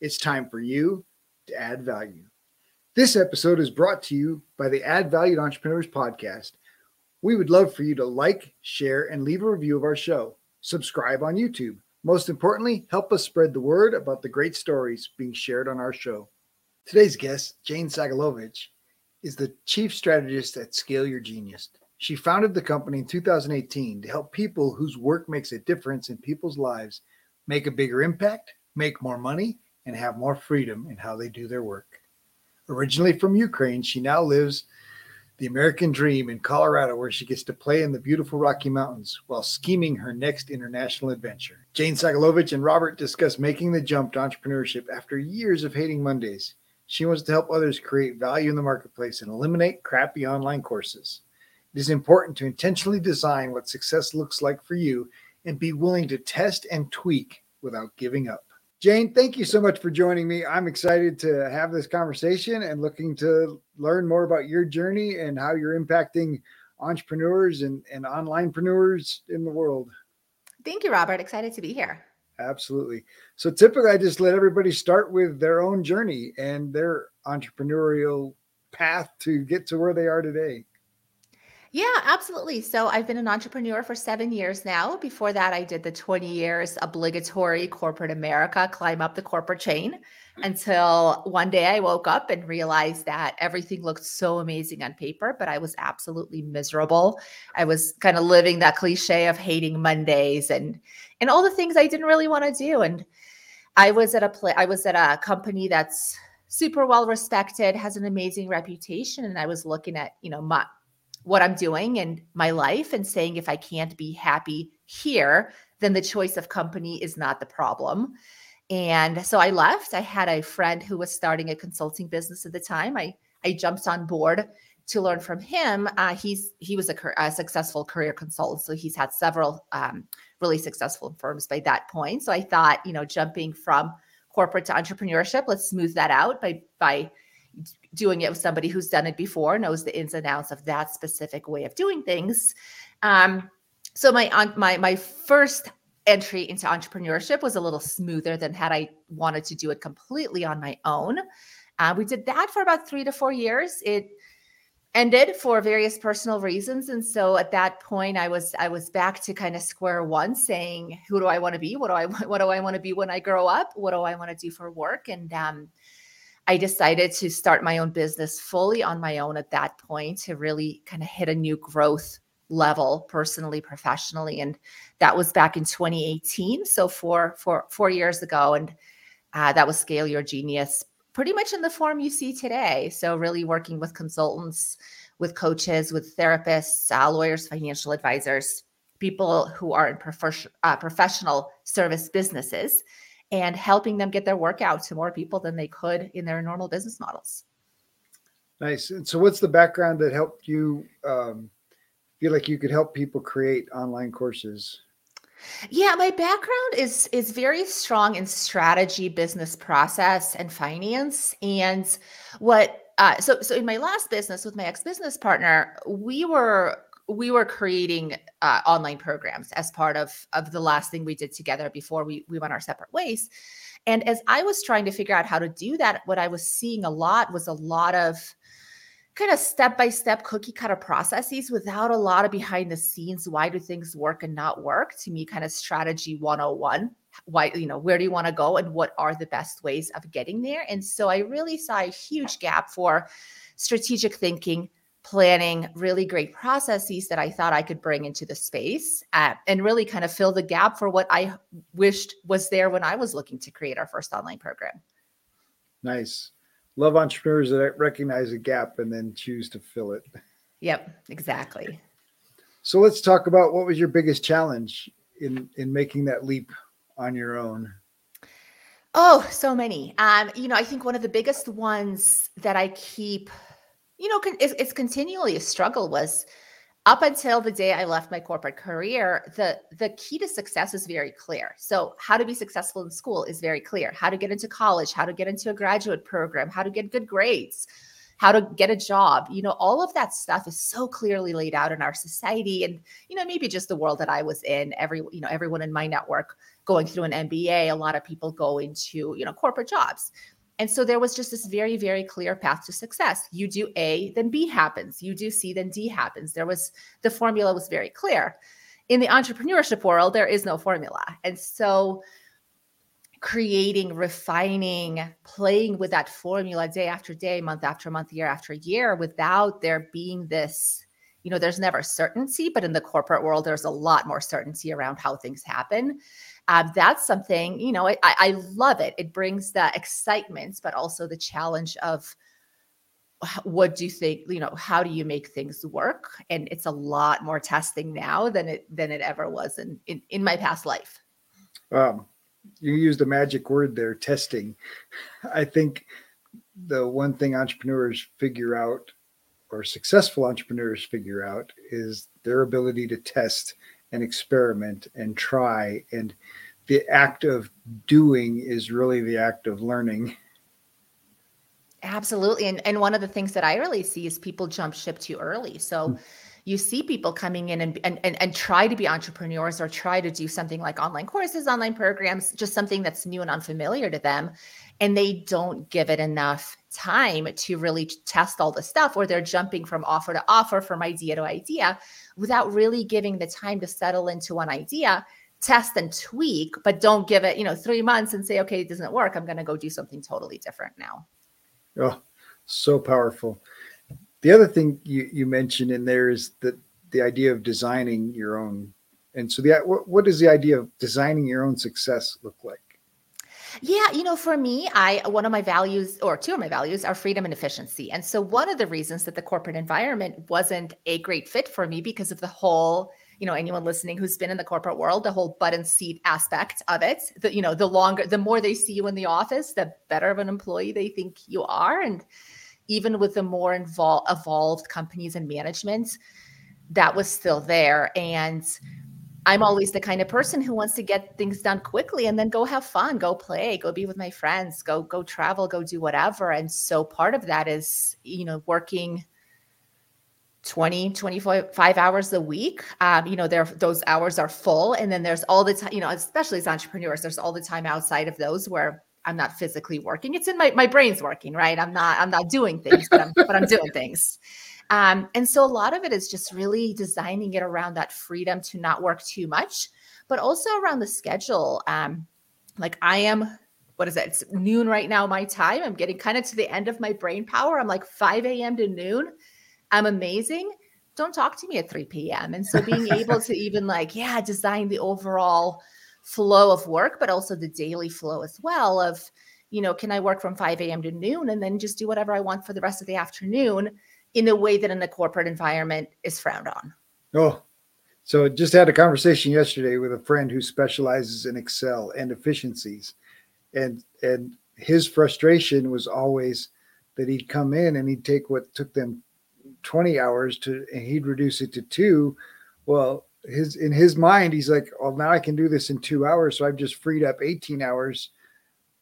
It's time for you to add value. This episode is brought to you by the Add Value to Entrepreneurs podcast. We would love for you to like, share, and leave a review of our show. Subscribe on YouTube. Most importantly, help us spread the word about the great stories being shared on our show. Today's guest, Jane Sagalovich, is the chief strategist at Scale Your Genius. She founded the company in 2018 to help people whose work makes a difference in people's lives make a bigger impact, make more money, and have more freedom in how they do their work. Originally from Ukraine, she now lives the American dream in Colorado, where she gets to play in the beautiful Rocky Mountains while scheming her next international adventure. Jane Sagalovich and Robert discuss making the jump to entrepreneurship after years of hating Mondays. She wants to help others create value in the marketplace and eliminate crappy online courses. It is important to intentionally design what success looks like for you and be willing to test and tweak without giving up. Jane, thank you so much for joining me. I'm excited to have this conversation and looking to learn more about your journey and how you're impacting entrepreneurs and, and onlinepreneurs in the world. Thank you, Robert. Excited to be here. Absolutely. So typically I just let everybody start with their own journey and their entrepreneurial path to get to where they are today. Yeah, absolutely. So I've been an entrepreneur for seven years now. Before that, I did the 20 years obligatory corporate America, climb up the corporate chain mm-hmm. until one day I woke up and realized that everything looked so amazing on paper, but I was absolutely miserable. I was kind of living that cliche of hating Mondays and and all the things I didn't really want to do. And I was at a play, I was at a company that's super well respected, has an amazing reputation. And I was looking at, you know, my what I'm doing and my life and saying if I can't be happy here, then the choice of company is not the problem. And so I left. I had a friend who was starting a consulting business at the time. I I jumped on board to learn from him. Uh, he's he was a, a, successful career consultant, so he's had several um, really successful firms by that point. So I thought, you know, jumping from corporate to entrepreneurship, let's smooth that out by by doing it with somebody who's done it before, knows the ins and outs of that specific way of doing things. Um, so my my my first entry into entrepreneurship was a little smoother than had I wanted to do it completely on my own. Uh, we did that for about three to four years. It ended for various personal reasons and so at that point i was i was back to kind of square one saying who do i want to be what do i what do i want to be when i grow up what do i want to do for work and um, I decided to start my own business fully on my own at that point to really kind of hit a new growth level personally professionally and that was back in 2018 so four four four years ago and uh, that was scale your genius pretty much in the form you see today. So really working with consultants with coaches with therapists uh, lawyers financial advisors people who are in prof- uh, professional service businesses and helping them get their work out to more people than they could in their normal business models. Nice. And so, what's the background that helped you um, feel like you could help people create online courses? Yeah, my background is is very strong in strategy, business process, and finance. And what uh, so so in my last business with my ex business partner, we were we were creating uh, online programs as part of of the last thing we did together before we we went our separate ways. And as i was trying to figure out how to do that what i was seeing a lot was a lot of kind of step by step cookie cutter processes without a lot of behind the scenes why do things work and not work? To me kind of strategy 101 why you know where do you want to go and what are the best ways of getting there? And so i really saw a huge gap for strategic thinking planning really great processes that I thought I could bring into the space uh, and really kind of fill the gap for what I wished was there when I was looking to create our first online program. Nice. Love entrepreneurs that recognize a gap and then choose to fill it. Yep, exactly. So let's talk about what was your biggest challenge in in making that leap on your own. Oh, so many. Um, you know, I think one of the biggest ones that I keep, you know, it's, it's continually a struggle was up until the day I left my corporate career, the the key to success is very clear. So, how to be successful in school is very clear. How to get into college, how to get into a graduate program, how to get good grades, how to get a job. You know, all of that stuff is so clearly laid out in our society and, you know, maybe just the world that I was in, every, you know, everyone in my network going through an MBA, a lot of people go into, you know, corporate jobs. And so there was just this very, very clear path to success. You do A, then B happens. You do C, then D happens. There was the formula was very clear. In the entrepreneurship world, there is no formula. And so creating, refining, playing with that formula day after day, month after month, year after year, without there being this, you know, there's never certainty, but in the corporate world, there's a lot more certainty around how things happen um, that's something you know I, I love it. It brings the excitement but also the challenge of what do you think you know how do you make things work? And it's a lot more testing now than it than it ever was in in, in my past life. Um, you used a magic word there testing. I think the one thing entrepreneurs figure out or successful entrepreneurs figure out is their ability to test and experiment and try. And the act of doing is really the act of learning. Absolutely. And and one of the things that i really see is people jump ship too early. So hmm. you see people coming in and, and and and try to be entrepreneurs or try to do something like online courses online programs just something that's new and unfamiliar to them and they don't give it enough time to really test all the stuff or they're jumping from offer to offer from idea to idea without really giving the time to settle into one idea test and tweak but don't give it you know three months and say okay it doesn't work. I'm going to go do something totally different now. Oh so powerful. The other thing you, you mentioned in there is that the idea of designing your own and so the what, what does the idea of designing your own success look like yeah, you know, for me, I one of my values or two of my values are freedom and efficiency. And so one of the reasons that the corporate environment wasn't a great fit for me because of the whole, you know, anyone listening who's been in the corporate world, the whole button seat aspect of it. The, you know, the longer the more they see you in the office, the better of an employee they think you are. And even with the more involved evolved companies and management, that was still there. And I'm always the kind of person who wants to get things done quickly and then go have fun, go play, go be with my friends, go go travel, go do whatever. And so part of that is, you know, working 20 25 hours a week. Um, you know there those hours are full. And then there's all the time you know especially as entrepreneurs there's all the time outside of those where i'm not physically working. It's in my my brain's working right? I'm not i'm not doing things but i'm but i'm doing things um, and so a lot of it is just really designing it around that freedom to not work too much, but also around the schedule. Um, like I am, what is it? It's noon right now, my time. I'm getting kind of to the end of my brain power. I'm like 5 a.m. to noon. I'm amazing. Don't talk to me at 3 p.m. And so being able to even like, yeah, design the overall flow of work, but also the daily flow as well of, you know, can I work from 5 a.m. to noon and then just do whatever I want for the rest of the afternoon? In a way that in the corporate environment is frowned on. Oh, so just had a conversation yesterday with a friend who specializes in Excel and efficiencies. And and his frustration was always that he'd come in and he'd take what took them 20 hours to and he'd reduce it to two. Well, his in his mind, he's like, Well, now I can do this in two hours. So I've just freed up 18 hours.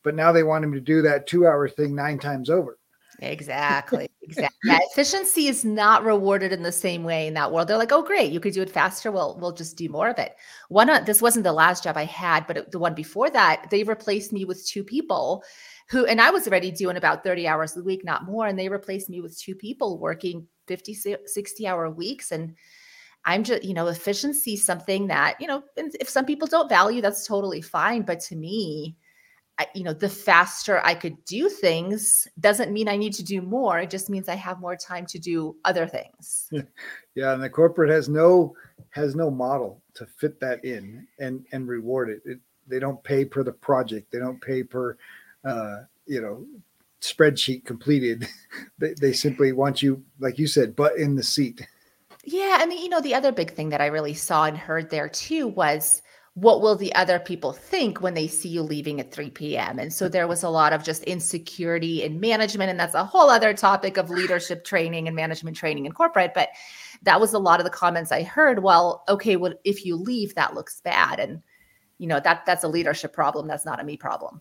But now they want him to do that two hour thing nine times over. Exactly. Exactly. Yeah, efficiency is not rewarded in the same way in that world. They're like, "Oh, great, you could do it faster. Well, we'll just do more of it." One, uh, this wasn't the last job I had, but it, the one before that, they replaced me with two people who, and I was already doing about 30 hours a week, not more. And they replaced me with two people working 50, 60 hour weeks. And I'm just, you know, efficiency, something that, you know, if some people don't value, that's totally fine. But to me, you know, the faster I could do things doesn't mean I need to do more. It just means I have more time to do other things. Yeah, and the corporate has no has no model to fit that in and and reward it. it they don't pay per the project. They don't pay per, uh, you know, spreadsheet completed. they, they simply want you, like you said, butt in the seat. Yeah, and the, you know the other big thing that I really saw and heard there too was what will the other people think when they see you leaving at 3 p.m. And so there was a lot of just insecurity in management. And that's a whole other topic of leadership training and management training in corporate. But that was a lot of the comments I heard. Well, okay, well, if you leave, that looks bad. And you know, that that's a leadership problem. That's not a me problem.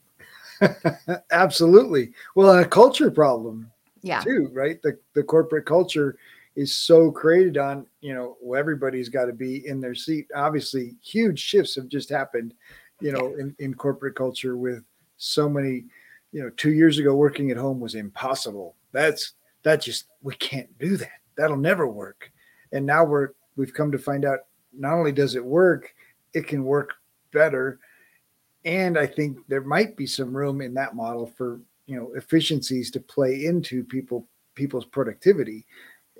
Absolutely. Well, a culture problem. Yeah. Too, right? The the corporate culture is so created on you know well, everybody's got to be in their seat. Obviously huge shifts have just happened you know in, in corporate culture with so many you know two years ago working at home was impossible. That's that just we can't do that. That'll never work. And now we're we've come to find out not only does it work it can work better. And i think there might be some room in that model for you know efficiencies to play into people people's productivity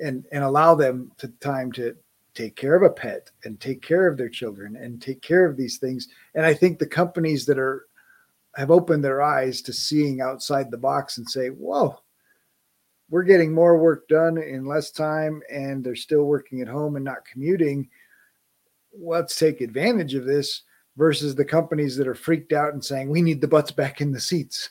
and and allow them to time to take care of a pet and take care of their children and take care of these things. And i think the companies that are have opened their eyes to seeing outside the box and say whoa we're getting more work done in less time and they're still working at home and not commuting. Let's take advantage of this versus the companies that are freaked out and saying we need the butts back in the seats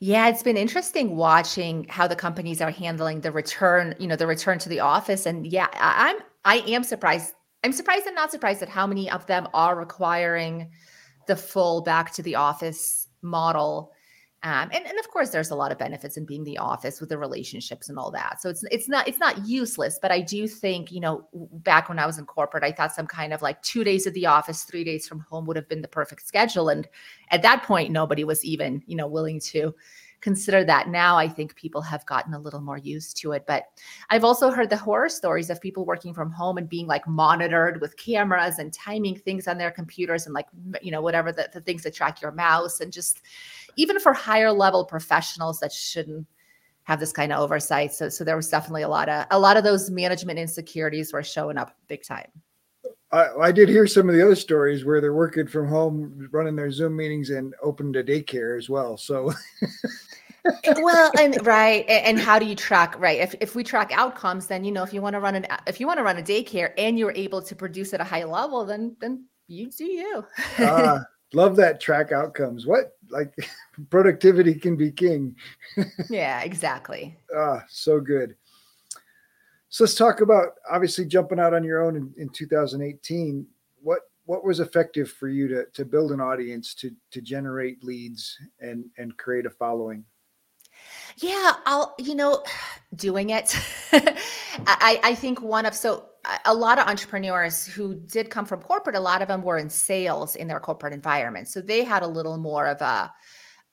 yeah, it's been interesting watching how the companies are handling the return, you know, the return to the office. And yeah, I'm I am surprised. I'm surprised and not surprised at how many of them are requiring the full back to the office model um, and, and of course, there's a lot of benefits in being the office with the relationships and all that. So it's it's not it's not useless, but I do think you know back when I was in corporate, I thought some kind of like two days at the office, three days from home would have been the perfect schedule. And at that point, nobody was even you know willing to consider that now i think people have gotten a little more used to it but i've also heard the horror stories of people working from home and being like monitored with cameras and timing things on their computers and like you know whatever the, the things that track your mouse and just even for higher level professionals that shouldn't have this kind of oversight so so there was definitely a lot of a lot of those management insecurities were showing up big time I, I, did hear some of the other stories where they're working from home, running their Zoom meetings, and opened a daycare as well. So, well, and right, and how do you track? Right, if if we track outcomes, then you know if you want to run an if you want to run a daycare and you're able to produce at a high level, then then you do you. uh, love that track outcomes. What like productivity can be king. yeah, exactly. Ah, so good. So let's talk about obviously jumping out on your own in, in 2018. What what was effective for you to to build an audience to to generate leads and and create a following? Yeah, I'll you know, doing it. I I think one of so a lot of entrepreneurs who did come from corporate, a lot of them were in sales in their corporate environment. So they had a little more of a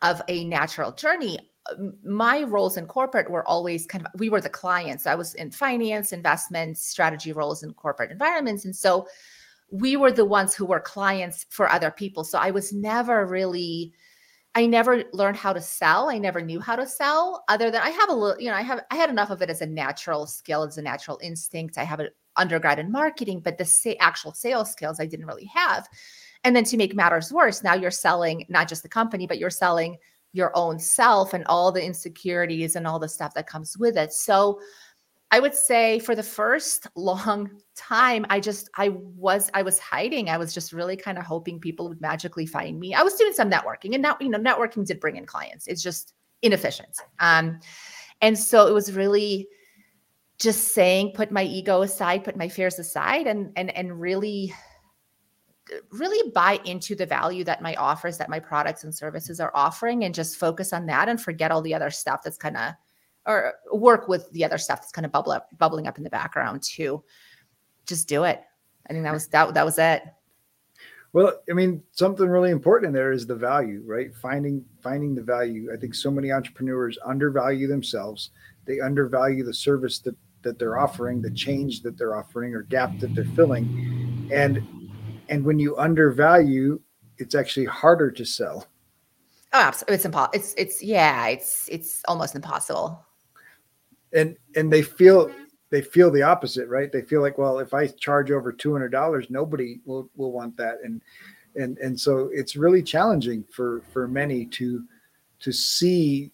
of a natural journey. My roles in corporate were always kind of we were the clients. I was in finance investments strategy roles in corporate environments. And so we were the ones who were clients for other people. So i was never really i never learned how to sell. I never knew how to sell other than i have a little you know i have i had enough of it as a natural skill as a natural instinct. I have an undergrad in marketing but the sa- actual sales skills i didn't really have. And then to make matters worse now you're selling not just the company but you're selling your own self and all the insecurities and all the stuff that comes with it. So I would say for the first long time, I just I was I was hiding. I was just really kind of hoping people would magically find me. I was doing some networking, and now you know networking did bring in clients. It's just inefficient. Um, and so it was really just saying, put my ego aside, put my fears aside, and and and really really buy into the value that my offers that my products and services are offering and just focus on that and forget all the other stuff that's kind of or work with the other stuff that's kind of bubble up, bubbling up in the background too just do it. I think that was that, that was it. Well i mean something really important in there is the value right? Finding finding the value. I think so many entrepreneurs undervalue themselves. They undervalue the service that that they're offering the change that they're offering or gap that they're filling. And and when you undervalue it's actually harder to sell. Oh absolutely it's impossible it's it's yeah it's it's almost impossible and and they feel they feel the opposite right? They feel like well if i charge over $200 nobody will will want that. And and and so it's really challenging for for many to to see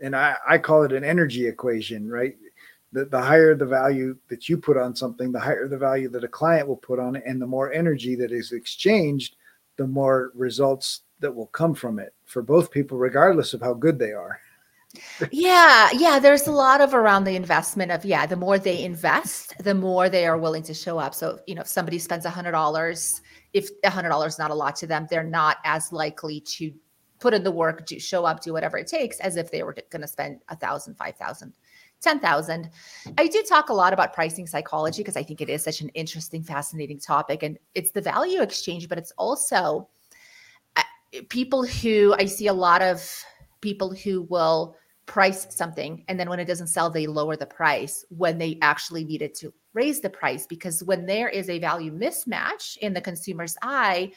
and i i call it an energy equation right? The, the higher the value that you put on something, the higher the value that a client will put on it, and the more energy that is exchanged, the more results that will come from it for both people, regardless of how good they are. Yeah, yeah. There's a lot of around the investment of yeah. The more they invest, the more they are willing to show up. So you know, if somebody spends a hundred dollars, if a hundred dollars is not a lot to them, they're not as likely to put in the work, to show up, do whatever it takes, as if they were going to spend a thousand, five thousand. 10,000. I do talk a lot about pricing psychology because I think it is such an interesting, fascinating topic. And it's the value exchange, but it's also uh, people who I see a lot of people who will price something and then when it doesn't sell, they lower the price when they actually needed to raise the price. Because when there is a value mismatch in the consumer's eye,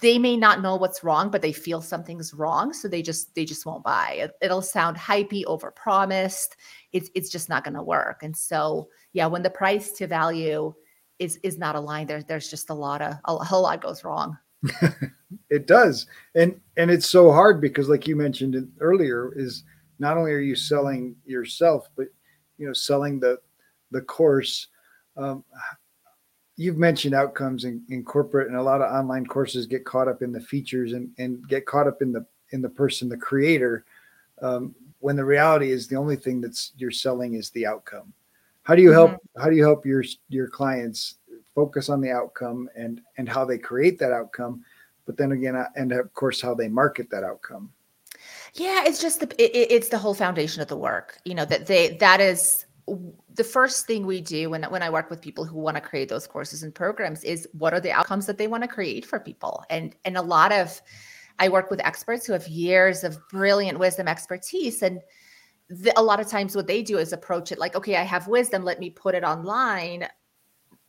they may not know what's wrong but they feel something's wrong so they just they just won't buy. It, will sound hypey over promised it's it's just not going to work. And so yeah when the price to value is is not aligned there there's just a lot of a whole lot goes wrong. It does. And and it's so hard because like you mentioned earlier is not only are you selling yourself but you know selling the the course um, you've mentioned outcomes in, in corporate and a lot of online courses get caught up in the features and, and get caught up in the in the person the creator um, when the reality is the only thing that's you're selling is the outcome how do you help mm-hmm. how do you help your your clients focus on the outcome and and how they create that outcome but then again uh, and of course how they market that outcome yeah it's just the it, it's the whole foundation of the work you know that they that is the first thing we do when, when I work with people who want to create those courses and programs is what are the outcomes that they want to create for people? And and a lot of I work with experts who have years of brilliant wisdom expertise and the, a lot of times what they do is approach it like okay I have wisdom let me put it online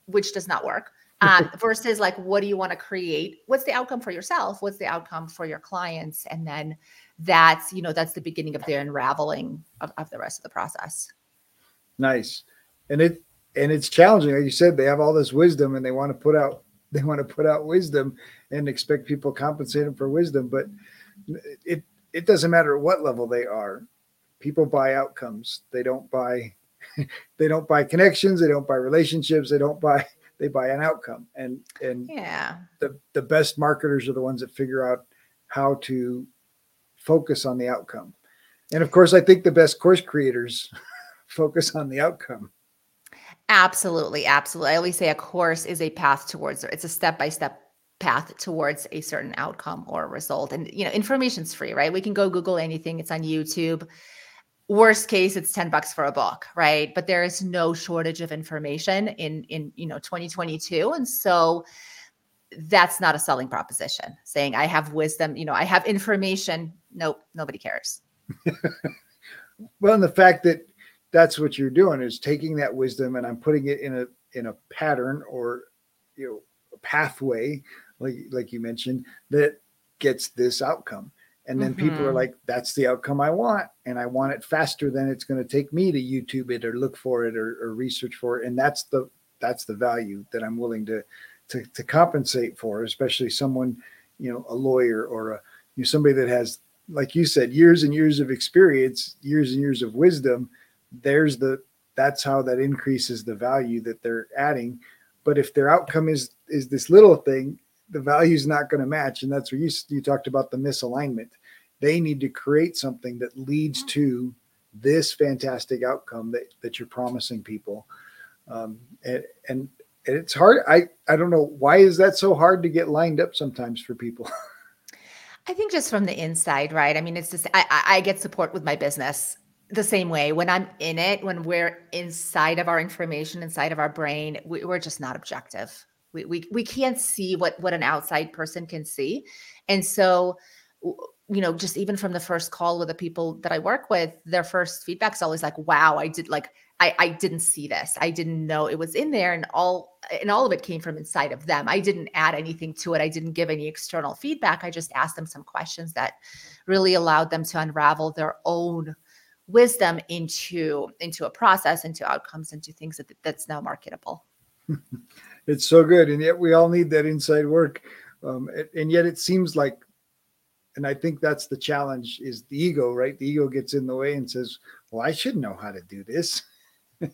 which does not work um, versus like what do you want to create? What's the outcome for yourself? What's the outcome for your clients? And then that's you know that's the beginning of their unraveling of, of the rest of the process Nice. And it and it's challenging. Like you said, they have all this wisdom and they want to put out they want to put out wisdom and expect people to compensate them for wisdom. But it it doesn't matter what level they are. People buy outcomes. They don't buy they don't buy connections, they don't buy relationships, they don't buy they buy an outcome. And and yeah, the the best marketers are the ones that figure out how to focus on the outcome. And of course, I think the best course creators focus on the outcome. Absolutely, absolutely. I always say a course is a path towards it's a step-by-step path towards a certain outcome or result. And you know, information's free, right? We can go Google anything, it's on YouTube. Worst case, it's 10 bucks for a book, right? But there is no shortage of information in in you know 2022. And so that's not a selling proposition. Saying I have wisdom, you know, I have information. Nope, nobody cares. well, and the fact that that's what you're doing is taking that wisdom and I'm putting it in a in a pattern or you know a pathway like like you mentioned that gets this outcome and then mm-hmm. people are mm-hmm. like that's the outcome i want and i want it faster than it's going to take me to youtube it or look for it or, or, research for it and that's the that's the value that i'm willing to to, to compensate for especially someone you know a lawyer or a you know, somebody that has like you said years and years of experience years and years of wisdom there's the that's how that increases the value that they're adding. But if their outcome is is this little thing the value is not going to match. And that's where you you talked about the misalignment. They need to create something that leads to this fantastic outcome that that you're promising people. Um, and, and and it's hard i i don't know why is that so hard to get lined up sometimes for people I think just from the inside, right? I mean, it's just I, I get support with my business the same way. When i'm in it when we're inside of our information inside of our brain we, are just not objective. We, we we can't see what what an outside person can see. And so you know just even from the first call with the people that i work with their first feedback is always like wow i did like i i didn't see this. I didn't know it was in there and all and all of it came from inside of them. I didn't add anything to it. I didn't give any external feedback. I just asked them some questions that really allowed them to unravel their own wisdom into into a process into outcomes into things that that's now marketable. It's so good and yet we all need that inside work. Um, and yet it seems like and i think that's the challenge is the ego right the ego gets in the way and says well i should know how to do this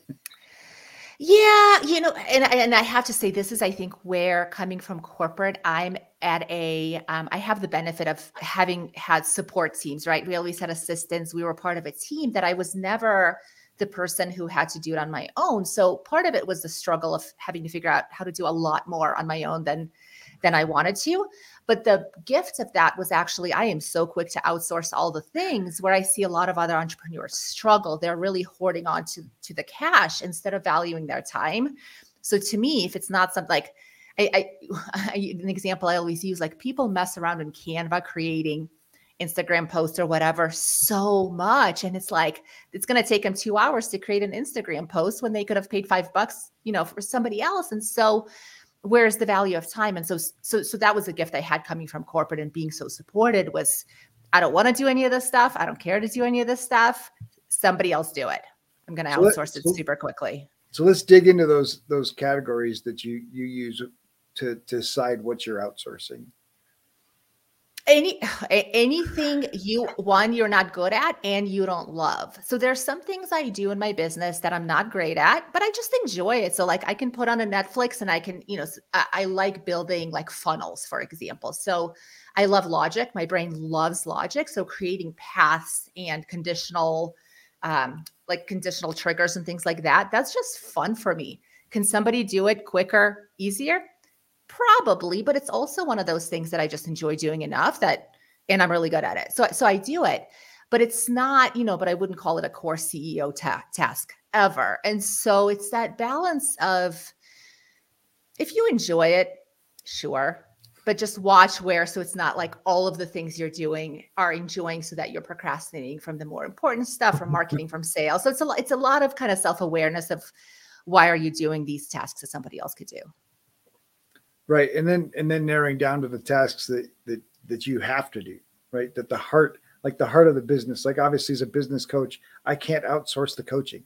Yeah, you know, and and I have to say, this is, I think, where coming from corporate, I'm at a, um, I have the benefit of having had support teams, right? We always had assistants. We were part of a team that I was never the person who had to do it on my own. So part of it was the struggle of having to figure out how to do a lot more on my own than than I wanted to. But the gift of that was actually, I am so quick to outsource all the things where I see a lot of other entrepreneurs struggle. They're really hoarding on to, to the cash instead of valuing their time. So to me, if it's not something like, I, I, an example I always use, like people mess around in Canva creating Instagram posts or whatever so much. And it's like, it's going to take them two hours to create an Instagram post when they could have paid five bucks, you know, for somebody else. And so where's the value of time? And so so so that was a gift i had coming from corporate and being so supported was i don't want to do any of this stuff. I don't care to do any of this stuff. Somebody else do it. I'm going to so outsource it so, super quickly. so let's dig into those those categories that you you use to to decide what you're outsourcing any anything you one you're not good at and you don't love. So there's some things i do in my business that i'm not great at but i just enjoy it. So like i can put on a netflix and i can you know I, I like building like funnels for example. So i love logic. My brain loves logic. So creating paths and conditional um, like conditional triggers and things like that that's just fun for me. Can somebody do it quicker easier Probably, but it's also one of those things that I just enjoy doing enough that, and I'm really good at it. So, so I do it, but it's not, you know, but I wouldn't call it a core CEO ta- task ever. And so it's that balance of if you enjoy it, sure, but just watch where so it's not like all of the things you're doing are enjoying so that you're procrastinating from the more important stuff from marketing from sales so it's a it's a lot of kind of self-awareness of why are you doing these tasks that somebody else could do right and then and then narrowing down to the tasks that that that you have to do right? That the heart like the heart of the business like obviously as a business coach i can't outsource the coaching.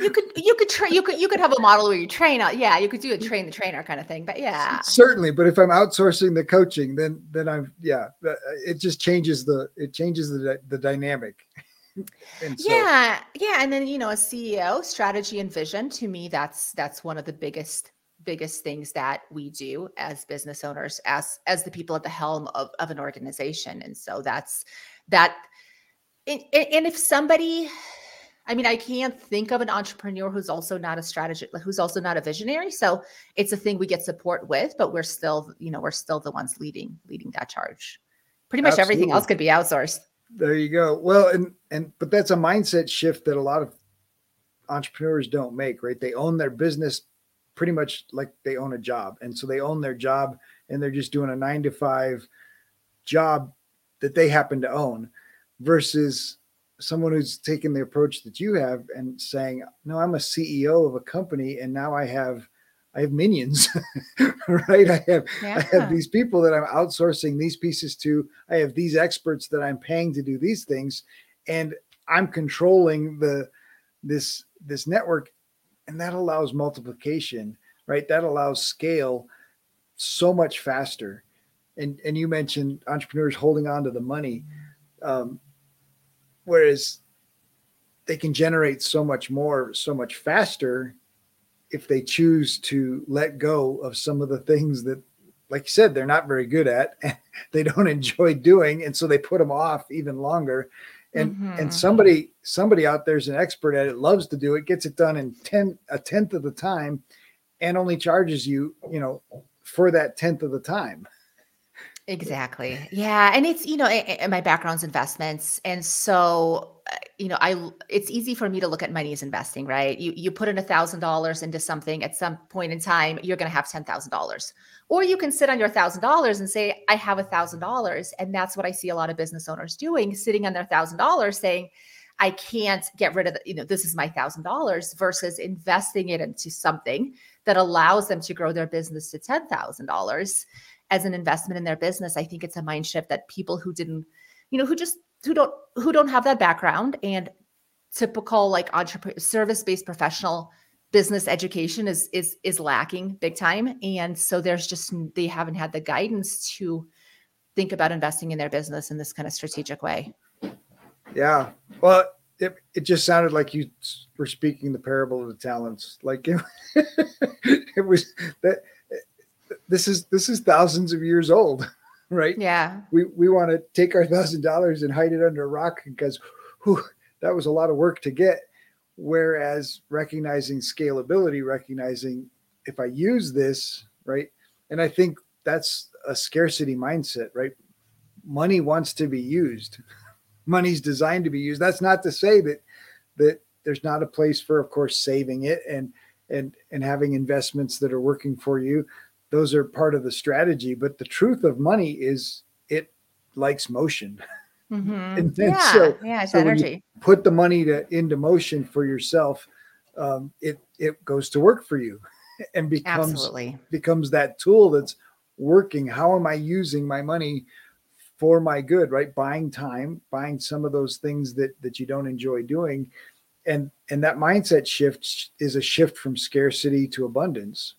You could you could train you could you could have a model where you train out yeah you could do a train the trainer kind of thing but yeah. Certainly but if i'm outsourcing the coaching then then i'm yeah uh, it just changes the it changes the the dynamic. So, yeah yeah and then you know a ceo strategy and vision to me that's that's one of the biggest biggest things that we do as business owners as as the people at the helm of, of an organization and so that's that and, and if somebody I mean, I can't think of an entrepreneur who's also not a strategist, who's also not a visionary. So it's a thing we get support with, but we're still, you know, we're still the ones leading, leading that charge. Pretty much Absolutely. everything else could be outsourced. There you go. Well, and and but that's a mindset shift that a lot of entrepreneurs don't make, right? They own their business pretty much like they own a job. And so they own their job and they're just doing a nine to five job that they happen to own versus someone who's taken the approach that you have and saying, no, I'm a CEO of a company and now I have I have minions, right? I have yeah. I have these people that I'm outsourcing these pieces to. I have these experts that I'm paying to do these things, and I'm controlling the this this network and that allows multiplication right? That allows scale so much faster. And and you mentioned entrepreneurs holding on to the money um, whereas they can generate so much more so much faster if they choose to let go of some of the things that like you said they're not very good at they don't enjoy doing and so they put them off even longer and mm-hmm. and somebody somebody out there's an expert at it loves to do it gets it done in 10 a tenth of the time and only charges you you know for that tenth of the time exactly. Yeah and it's you know my background's investments and so uh, you know i it's easy for me to look at money as investing right? You you put in a thousand dollars into something at some point in time you're going to have ten thousand dollars. Or you can sit on your thousand dollars and say, I have a thousand dollars. And that's what I see a lot of business owners doing, sitting on their thousand dollars saying, I can't get rid of the, you know, this is my thousand dollars versus investing it into something that allows them to grow their business to ten thousand dollars as an investment in their business. I think it's a mind shift that people who didn't, you know, who just who don't who don't have that background and typical like entrepreneur service-based professional business education is is is lacking big time and so there's just they haven't had the guidance to think about investing in their business in this kind of strategic way yeah well it, it just sounded like you were speaking the parable of the talents. Like it, it was that this is this is thousands of years old, right? Yeah. We we want to take our thousand dollars and hide it under a rock because whew, that was a lot of work to get. Whereas recognizing scalability, recognizing if I use this, right? And I think that's a scarcity mindset, right? Money wants to be used. Money's designed to be used. That's not to say that that there's not a place for, of course, saving it and and and having investments that are working for you. Those are part of the strategy. But the truth of money is it likes motion. Mm-hmm. And then yeah, so- yeah, it's so energy. Put the money to into motion for yourself. Um, it it goes to work for you and becomes Absolutely. becomes that tool that's working. How am I using my money for my good? Right, buying time, buying some of those things that that you don't enjoy doing, and and that mindset shift is a shift from scarcity to abundance.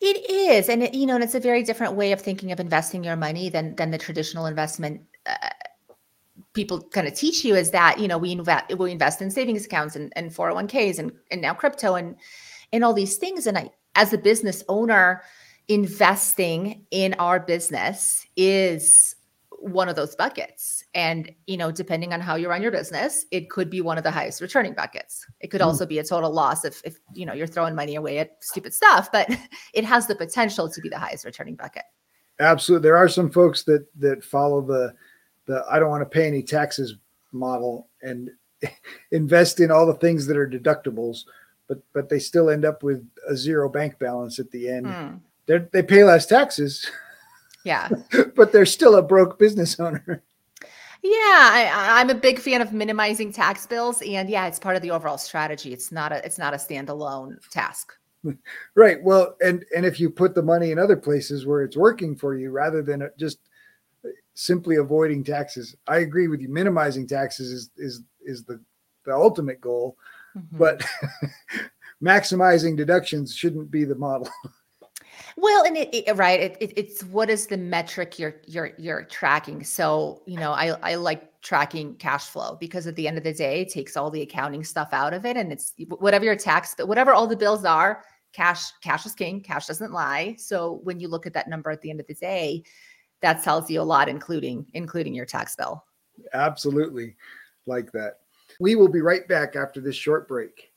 It is, and it, you know, and it's a very different way of thinking of investing your money than than the traditional investment uh, people kind of teach you. Is that you know we invest we invest in savings accounts and and four hundred one ks and and now crypto and and all these things. And I, as a business owner, investing in our business is one of those buckets. And you know, depending on how you run your business, it could be one of the highest returning buckets. It could Mm. also be a total loss if if you know you're throwing money away at stupid stuff, but it has the potential to be the highest returning bucket. Absolutely, there are some folks that that follow the the I don't want to pay any taxes model and invest in all the things that are deductibles, but but they still end up with a zero bank balance at the end. Hmm. They they pay less taxes, Yeah. but they're still a broke business owner. Yeah, I, I'm a big fan of minimizing tax bills, and yeah, it's part of the overall strategy. It's not a it's not a standalone task. Right. Well, and and if you put the money in other places where it's working for you rather than just simply avoiding taxes. I agree with you. Minimizing taxes is is is the the ultimate goal, Mhm. but maximizing deductions shouldn't be the model. Well, and it, it right, it, it, it's what is the metric you're you're you're tracking. So you know, I I like tracking cash flow because at the end of the day, it takes all the accounting stuff out of it, and it's whatever your tax, but whatever all the bills are, cash cash is king. Cash doesn't lie. So when you look at that number at the end of the day, that tells you a lot, including including your tax bill. Absolutely like that. We will be right back after this short break.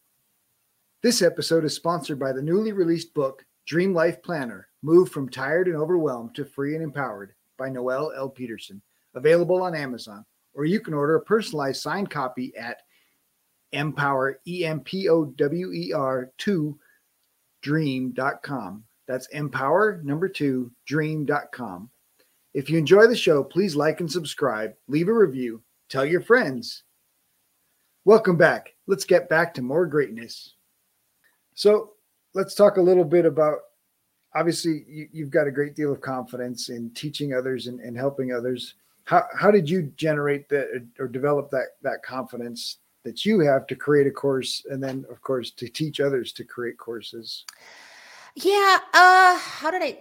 This episode is sponsored by the newly released book, Dream Life Planner Move from Tired and Overwhelmed to Free and Empowered by Noel L. Peterson, available on Amazon, or you can order a personalized signed copy at empower, E M P O W E R 2 dream.com. That's empower number two dream.com. If you enjoy the show, please like and subscribe, leave a review, tell your friends. Welcome back. Let's get back to more greatness. So, let's talk a little bit about obviously, you, you've got a great deal of confidence in teaching others and, and helping others. How, how did you generate that or develop that, that confidence that you have to create a course and then, of course, to teach others to create courses? Yeah. Uh, how did I?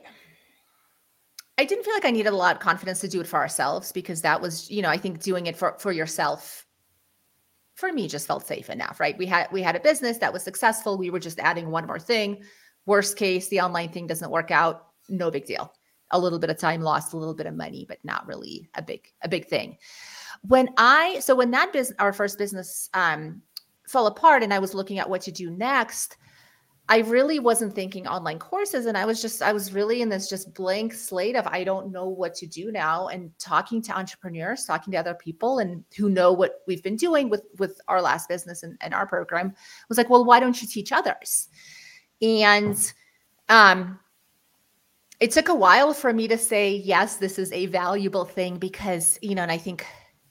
I didn't feel like I needed a lot of confidence to do it for ourselves because that was, you know, I think doing it for for yourself for me just felt safe enough, right? We had we had a business that was successful. We were just adding one more thing. Worst case, the online thing doesn't work out. No big deal. A little bit of time lost, a little bit of money, but not really a big a big thing. When I so when that business our first business um fell apart and I was looking at what to do next, I really wasn't thinking online courses. And I was just, I was really in this just blank slate of I don't know what to do now. And talking to entrepreneurs, talking to other people and who know what we've been doing with with our last business and, and our program was like, well, why don't you teach others? And um it took a while for me to say, yes, this is a valuable thing because, you know, and I think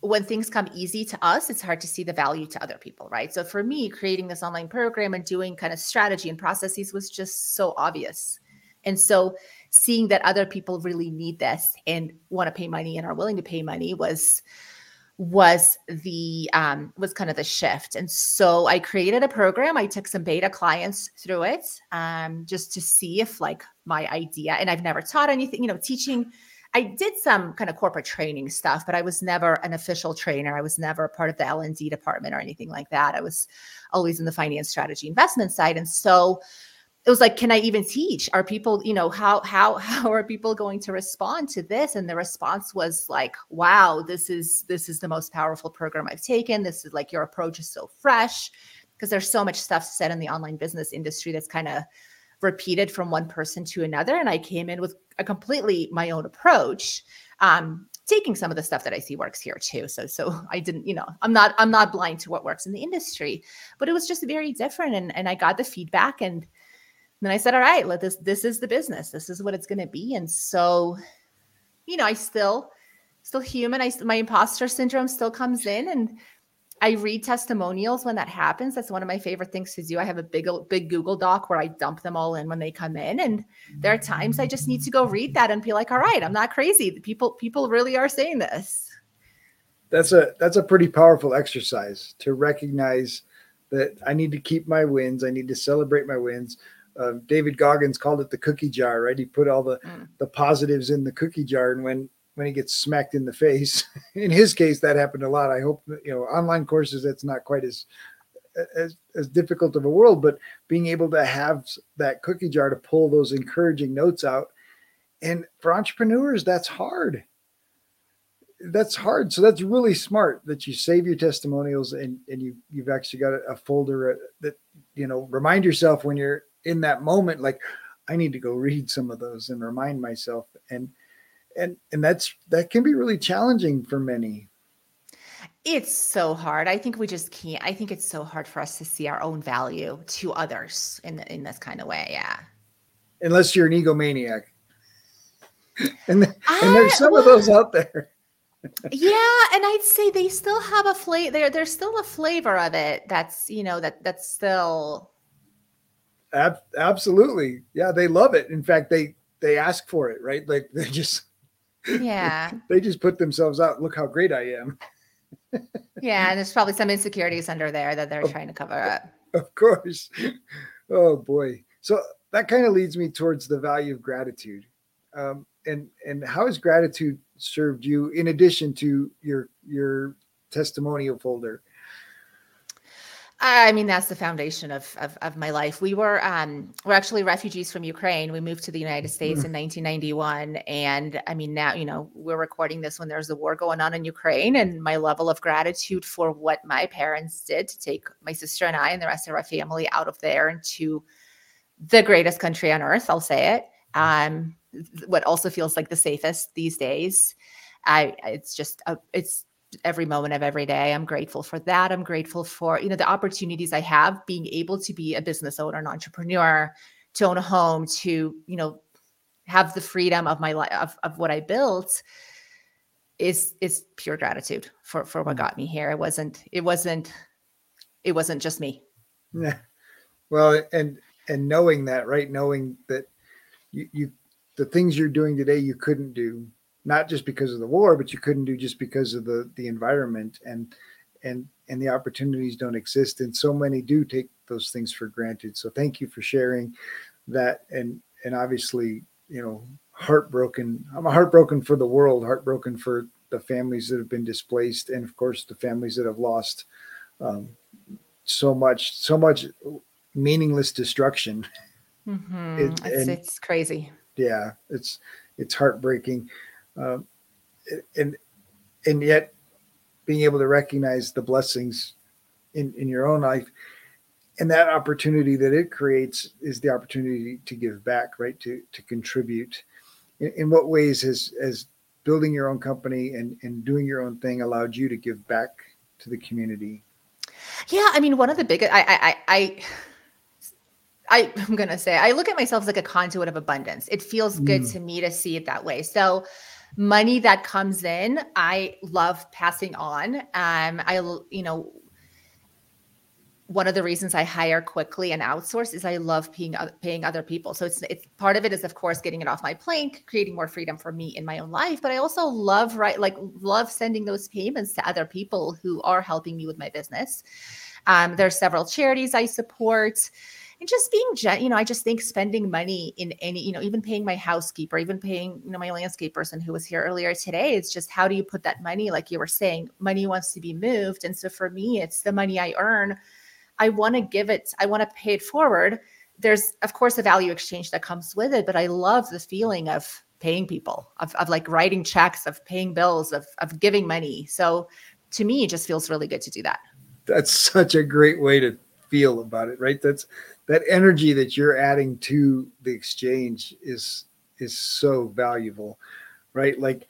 when things come easy to us, it's hard to see the value to other people, right? So for me, creating this online program and doing kind of strategy and processes was just so obvious. And so seeing that other people really need this and want to pay money and are willing to pay money was was the um was kind of the shift and so i created a program i took some beta clients through it um just to see if like my idea and i've never taught anything you know teaching I did some kind of corporate training stuff, but I was never an official trainer. I was never part of the L and D department or anything like that. I was always in the finance strategy investment side, and so it was like, can I even teach? Are people, you know, how how how are people going to respond to this? And the response was like, wow, this is this is the most powerful program I've taken. This is like your approach is so fresh because there's so much stuff said in the online business industry that's kind of repeated from one person to another. And I came in with a completely my own approach. Um, taking some of the stuff that I see works here too. So so I didn't, you know, I'm not I'm not blind to what works in the industry, but it was just very different. And and I got the feedback and then I said, all right, let this this is the business. This is what it's gonna be. And so, you know, I still still human. I my imposter syndrome still comes in and I read testimonials when that happens. That's one of my favorite things to do. I have a big, big Google Doc where I dump them all in when they come in. And there are times I just need to go read that and be like, all right, I'm not crazy. People, people really are saying this. That's a that's a pretty powerful exercise to recognize that I need to keep my wins. I need to celebrate my wins. Uh, David Goggins called it the cookie jar, right? He put all the mm. the positives in the cookie jar, and when when he gets smacked in the face. in his case, that happened a lot. I hope you know online courses. That's not quite as as as difficult of a world, but being able to have that cookie jar to pull those encouraging notes out, and for entrepreneurs, that's hard. That's hard. So that's really smart that you save your testimonials and and you you've actually got a, folder uh, that you know remind yourself when you're in that moment like I need to go read some of those and remind myself and and and that's that can be really challenging for many. It's so hard. I think we just can't i think it's so hard for us to see our own value to others in in this kind of way yeah. Unless you're an egomaniac. And, and there's some well, of those out there. Yeah and i'd say they still have a flavor there there's still a flavor of it that's you know that that's still Ab- absolutely. Yeah they love it. In fact they they ask for it right? Like they just yeah. they just put themselves out. Look how great I am. yeah. And there's probably some insecurities under there that they're of, trying to cover up. Of course. Oh boy. So that kind of leads me towards the value of gratitude. Um, and and how has gratitude served you in addition to your your testimonial folder? I mean, that's the foundation of, of, of my life. We were um, we're actually refugees from Ukraine. We moved to the United States mm. in 1991, and I mean, now you know we're recording this when there's a war going on in Ukraine, and my level of gratitude for what my parents did to take my sister and I and the rest of our family out of there into the greatest country on earth. I'll say it. Um, what also feels like the safest these days. I it's just a, it's every moment of every day. I'm grateful for that. I'm grateful for, you know, the opportunities I have being able to be a business owner, an entrepreneur, to own a home, to, you know, have the freedom of my life of, of what I built is is pure gratitude for for what mm. got me here. It wasn't it wasn't it wasn't just me. Yeah. Well, and and knowing that, right? Knowing that you you the things you're doing today you couldn't do not just because of the war, but you couldn't do just because of the the environment and and and the opportunities don't exist. And so many do take those things for granted. So thank you for sharing that. And and obviously, you know, heartbroken. I'm heartbroken for the world, heartbroken for the families that have been displaced, and of course the families that have lost um, so much, so much meaningless destruction. Mm-hmm. It, it's, and, it's crazy. Yeah, it's it's heartbreaking. Uh, and and yet being able to recognize the blessings in, in your own life and that opportunity that it creates is the opportunity to give back right to to contribute in, in what ways has has building your own company and and doing your own thing allowed you to give back to the community yeah i mean one of the biggest i i i I, I'm going to say, I look at myself as like a conduit of abundance. It feels good mm. to me to see it that way. So, money that comes in, I love passing on. Um, I, you know, one of the reasons I hire quickly and outsource is I love paying paying other people. So it's it's part of it is of course getting it off my plate, creating more freedom for me in my own life. But I also love right like love sending those payments to other people who are helping me with my business. Um, there's several charities I support and just being you know i just think spending money in any you know even paying my housekeeper even paying you know my landscape person who was here earlier today it's just how do you put that money like you were saying money wants to be moved. And so for me it's the money i earn. I want to give it i want to pay it forward. There's of course a value exchange that comes with it but i love the feeling of paying people of, of like writing checks of paying bills of, of giving money. So to me it just feels really good to do that. That's such a great way to feel about it right? That's that energy that you're adding to the exchange is is so valuable right? Like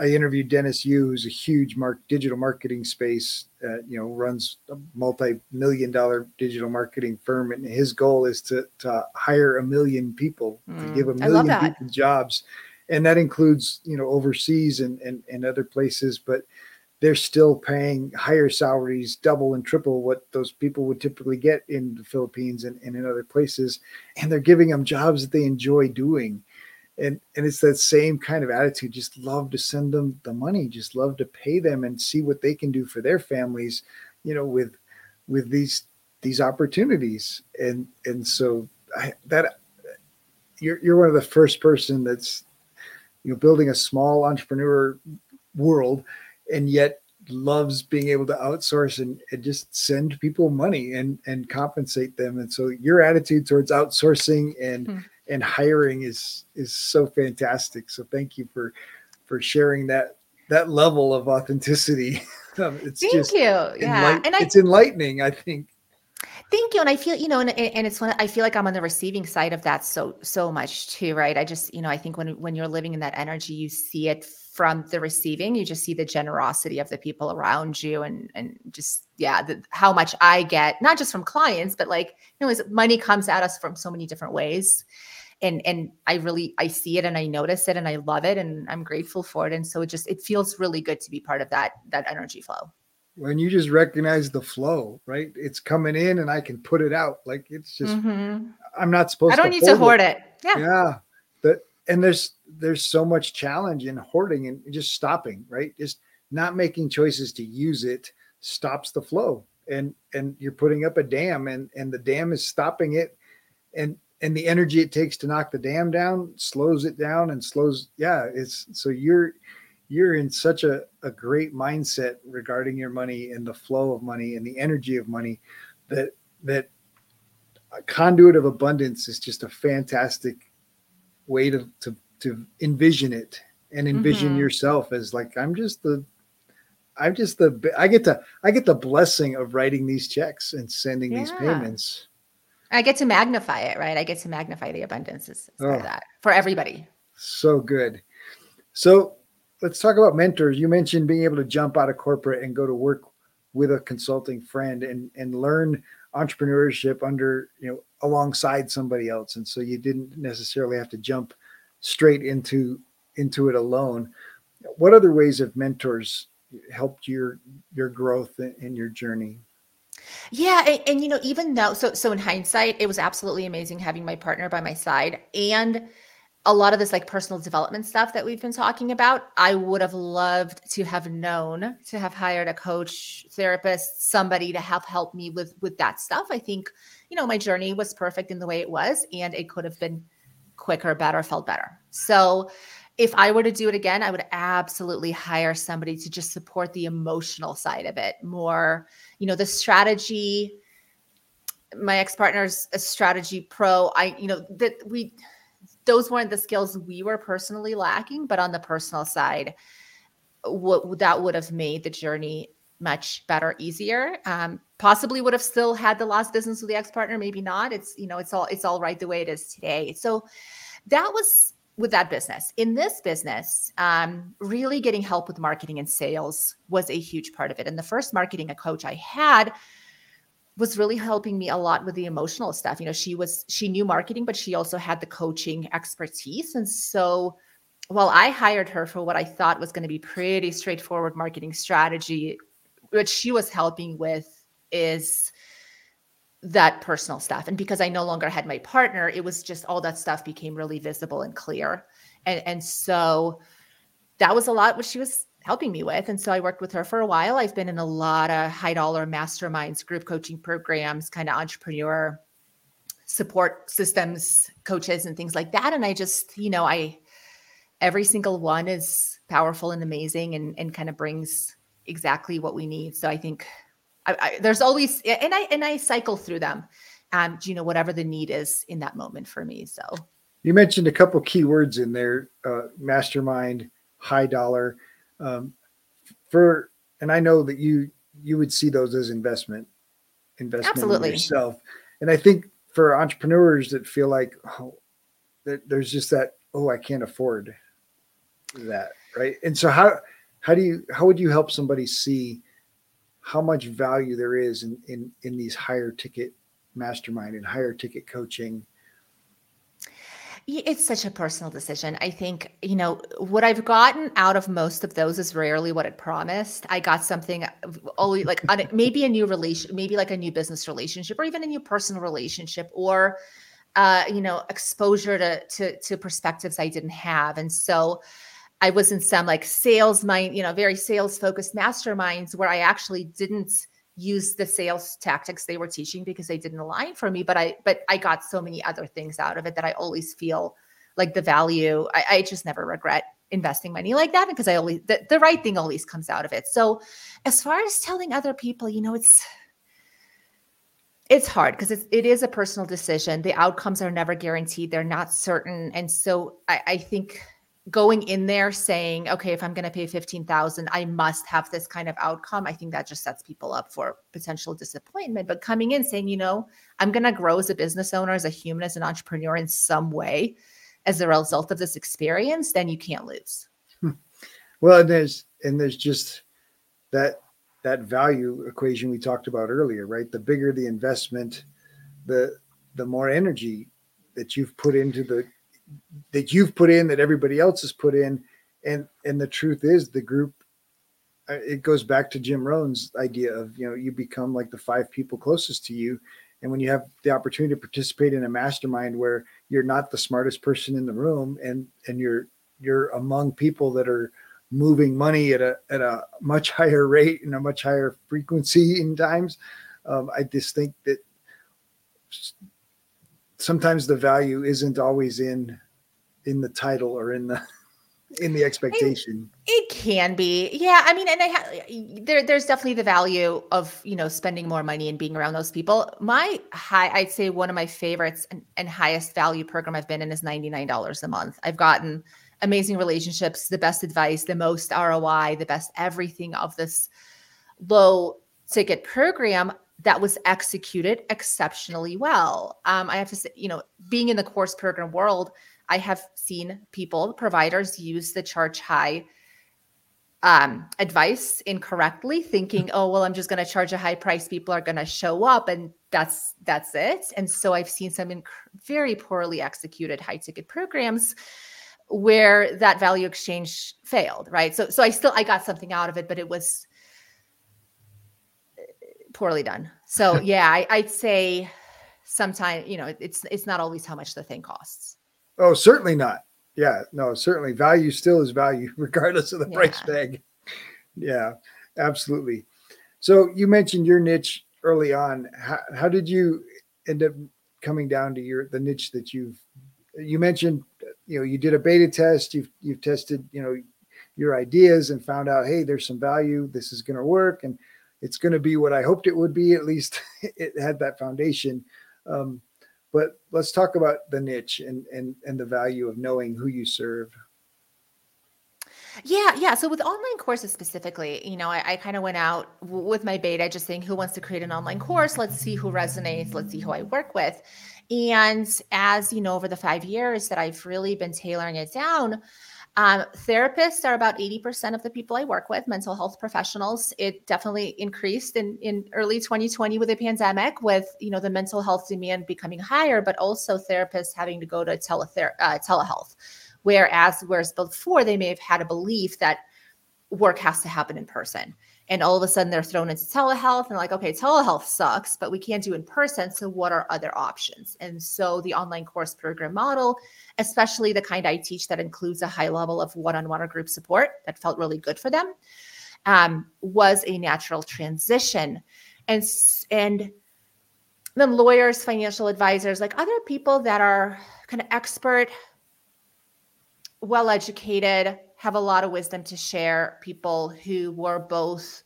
i interviewed dennis yu who's a huge mark digital marketing space uh, you know runs a multi-million dollar digital marketing firm and his goal is to, to hire a million people mm, to give a million people jobs. And that includes you know overseas and, and and other places but they're still paying higher salaries, double and triple what those people would typically get in the Philippines and, and in other places. And they're giving them jobs that they enjoy doing. And, and it's that same kind of attitude. Just love to send them the money, just love to pay them and see what they can do for their families, you know, with with these these opportunities. And and so I, that you're you're one of the first person that's you know building a small entrepreneur world and yet loves being able to outsource and, and, just send people money and and compensate them and so your attitude towards outsourcing and hmm. and hiring is is so fantastic so thank you for for sharing that that level of authenticity um, it's thank just you yeah enlight- and I, it's enlightening i think Thank you. And I feel, you know, and, and it's when I feel like I'm on the receiving side of that so, so much too, right? I just, you know, I think when, when you're living in that energy, you see it from the receiving, you just see the generosity of the people around you and, and just, yeah, the, how much I get, not just from clients, but like, you know, is money comes at us from so many different ways. And, and I really, I see it and I notice it and I love it and I'm grateful for it. And so it just, it feels really good to be part of that, that energy flow when you just recognize the flow, right? It's coming in and I can put it out. Like it's just mm-hmm. I'm not supposed I don't to need to hoard it. it. Yeah. Yeah. And there's there's so much challenge in hoarding and just stopping, right? Just not making choices to use it stops the flow. And and you're putting up a dam and and the dam is stopping it and and the energy it takes to knock the dam down slows it down and slows yeah, it's so you're you're in such a, a great mindset regarding your money and the flow of money and the energy of money that that a conduit of abundance is just a fantastic way to to, to envision it and envision mm-hmm. yourself as like i'm just the i'm just the i get to i get the blessing of writing these checks and sending yeah. these payments i get to magnify it right i get to magnify the abundances oh, that for everybody so good so let's talk about mentors. You mentioned being able to jump out of corporate and go to work with a consulting friend and and learn entrepreneurship under you know alongside somebody else. And so you didn't necessarily have to jump straight into into it alone. What other ways have mentors helped your your growth in your journey? Yeah and, and you know even though so so in hindsight it was absolutely amazing having my partner by my side. And a lot of this like personal development stuff that we've been talking about i would have loved to have known to have hired a coach therapist somebody to have helped me with with that stuff. I think you know my journey was perfect in the way it was and it could have been quicker better felt better. So if i were to do it again i would absolutely hire somebody to just support the emotional side of it more. You know the strategy my ex-partner's a strategy pro. I you know that we those weren't the skills we were personally lacking, but on the personal side, what that would have made the journey much better, easier. Um, possibly would have still had the last business with the ex partner, maybe not. It's you know, it's all it's all right the way it is today. So that was with that business. In this business, um, really getting help with marketing and sales was a huge part of it. And the first marketing a coach I had was really helping me a lot with the emotional stuff. You know, she was she knew marketing, but she also had the coaching expertise. And so while I hired her for what I thought was going to be pretty straightforward marketing strategy, what she was helping with is that personal stuff. And because I no longer had my partner, it was just all that stuff became really visible and clear. And and so that was a lot what she was helping me with. And so I worked with her for a while. I've been in a lot of high dollar masterminds, group coaching programs, kind of entrepreneur support systems coaches and things like that and i just you know i every single one is powerful and amazing and and kind of brings exactly what we need. So i think I, I, there's always and i and i cycle through them um, you know whatever the need is in that moment for me so. You mentioned a couple key words in there uh, mastermind high dollar um, for and i know that you you would see those as investment investment Absolutely. in yourself. And i think for entrepreneurs that feel like oh that there's just that oh i can't afford that right? And so how how do you how would you help somebody see how much value there is in in, in these higher ticket mastermind and higher ticket coaching it's such a personal decision. I think, you know, what I've gotten out of most of those is rarely what it promised. I got something only like maybe a new relation, maybe like a new business relationship or even a new personal relationship or uh, you know, exposure to to to perspectives I didn't have. And so I was in some like sales mind, you know, very sales focused masterminds where I actually didn't use the sales tactics they were teaching because they didn't align for me but i but i got so many other things out of it that i always feel like the value i, I just never regret investing money like that because i always the, the right thing always comes out of it. So as far as telling other people you know it's it's hard because it's, it is a personal decision. The outcomes are never guaranteed. They're not certain. And so I, I think going in there saying, okay, if I'm going to pay 15,000, I must have this kind of outcome. I think that just sets people up for potential disappointment. But coming in saying, you know, I'm going to grow as a business owner, as a human, as an entrepreneur in some way as a result of this experience, then you can't lose. Hmm. Well, and there's and there's just that that value equation we talked about earlier, right? The bigger the investment, the the more energy that you've put into the that you've put in that everybody else has put in. And and the truth is the group uh, it goes back to jim rohn's idea of you know you become like the five people closest to you. And when you have the opportunity to participate in a mastermind where you're not the smartest person in the room and and you're you're among people that are moving money at a at a much higher rate and a much higher frequency in times um, i just think that sometimes the value isn't always in in the title or in the in the expectation. It, it can be, yeah. I mean, and I ha- there, there's definitely the value of you know spending more money and being around those people. My high, I'd say one of my favorites and, and highest value program I've been in is ninety nine dollars a month. I've gotten amazing relationships, the best advice, the most ROI, the best everything of this low ticket program that was executed exceptionally well. Um, I have to say, you know, being in the course program world, I have seen people, providers, use the charge high um, advice incorrectly, thinking, "Oh, well, I'm just going to charge a high price. People are going to show up, and that's that's it." And so I've seen some inc- very poorly executed high ticket programs where that value exchange failed. Right. So so I still I got something out of it, but it was poorly done. So yeah, I, I'd say sometimes you know it's it's not always how much the thing costs. Oh, certainly not. Yeah, no, certainly value still is value regardless of the yeah. price tag. Yeah, absolutely. So you mentioned your niche early on. How, how did you end up coming down to your the niche that you've you mentioned you know you did a beta test you've you've tested you know your ideas and found out hey there's some value this is going to work and it's going to be what I hoped it would be. At least it had that foundation. Um, but let's talk about the niche and and and the value of knowing who you serve. Yeah, yeah. So with online courses specifically, you know, I, I kind of went out w- with my beta, just saying who wants to create an online course. Let's see who resonates. Let's see who I work with. And as you know, over the five years that I've really been tailoring it down, um, therapists are about 80% of the people I work with, mental health professionals. It definitely increased in, in early 2020 with the pandemic, with you know the mental health demand becoming higher, but also therapists having to go to telether- uh, telehealth. Whereas, whereas before they may have had a belief that work has to happen in person and all of a sudden they're thrown into telehealth and like okay telehealth sucks but we can't do in person so what are other options? And so the online course program model especially the kind i teach that includes a high level of one-on-one or group support that felt really good for them um, was a natural transition. And and then lawyers, financial advisors, like other people that are kind of expert, well educated, have a lot of wisdom to share, people who were both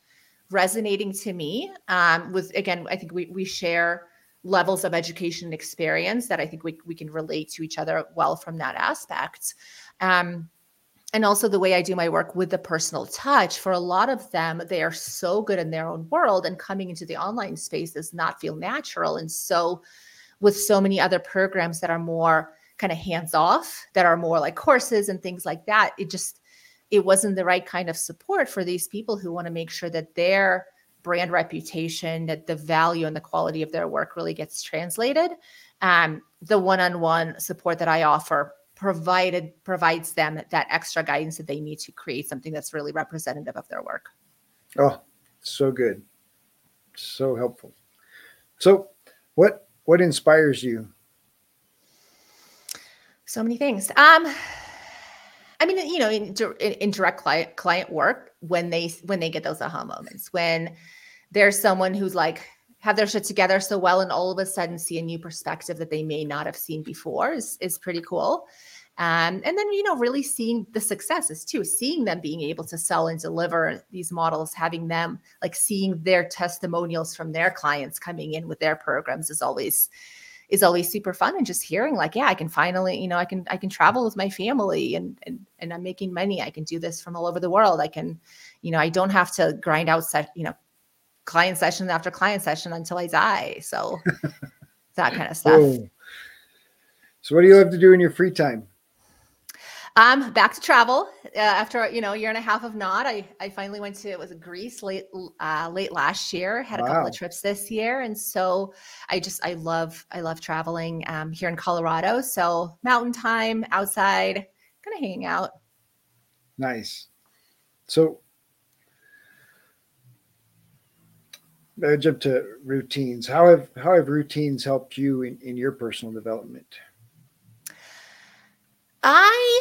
resonating to me um, with, again, I think we, we share levels of education and experience that I think we, we can relate to each other well from that aspect. Um, and also the way I do my work with the personal touch. For a lot of them, they are so good in their own world, and coming into the online space does not feel natural. And so, with so many other programs that are more kind of hands off, that are more like courses and things like that, it just it wasn't the right kind of support for these people who want to make sure that their brand reputation, that the value and the quality of their work really gets translated. Um, the one-on-one support that I offer provided provides them that extra guidance that they need to create something that's really representative of their work. Oh, so good. So helpful. So what what inspires you? So many things. Um I mean, you know, in, in, in direct client client work, when they when they get those aha moments, when there's someone who's like have their shit together so well and all of a sudden see a new perspective that they may not have seen before is, is pretty cool. Um, and then, you know, really seeing the successes too, seeing them being able to sell and deliver these models, having them like seeing their testimonials from their clients coming in with their programs is always is always super fun and just hearing like yeah i can finally you know i can i can travel with my family and and, and i'm making money i can do this from all over the world i can you know i don't have to grind out set you know client session after client session until I die. So that kind of stuff. Oh. So what do you love to do in your free time? Um, back to travel. Uh, after you know a year and a half of not, I I finally went to it was Greece late uh, late last year. Had wow. a couple of trips this year, and so I just I love I love traveling um, here in Colorado. So mountain time outside, kind of hanging out. Nice. So uh, jump to routines. How have how have routines helped you in, in your personal development? I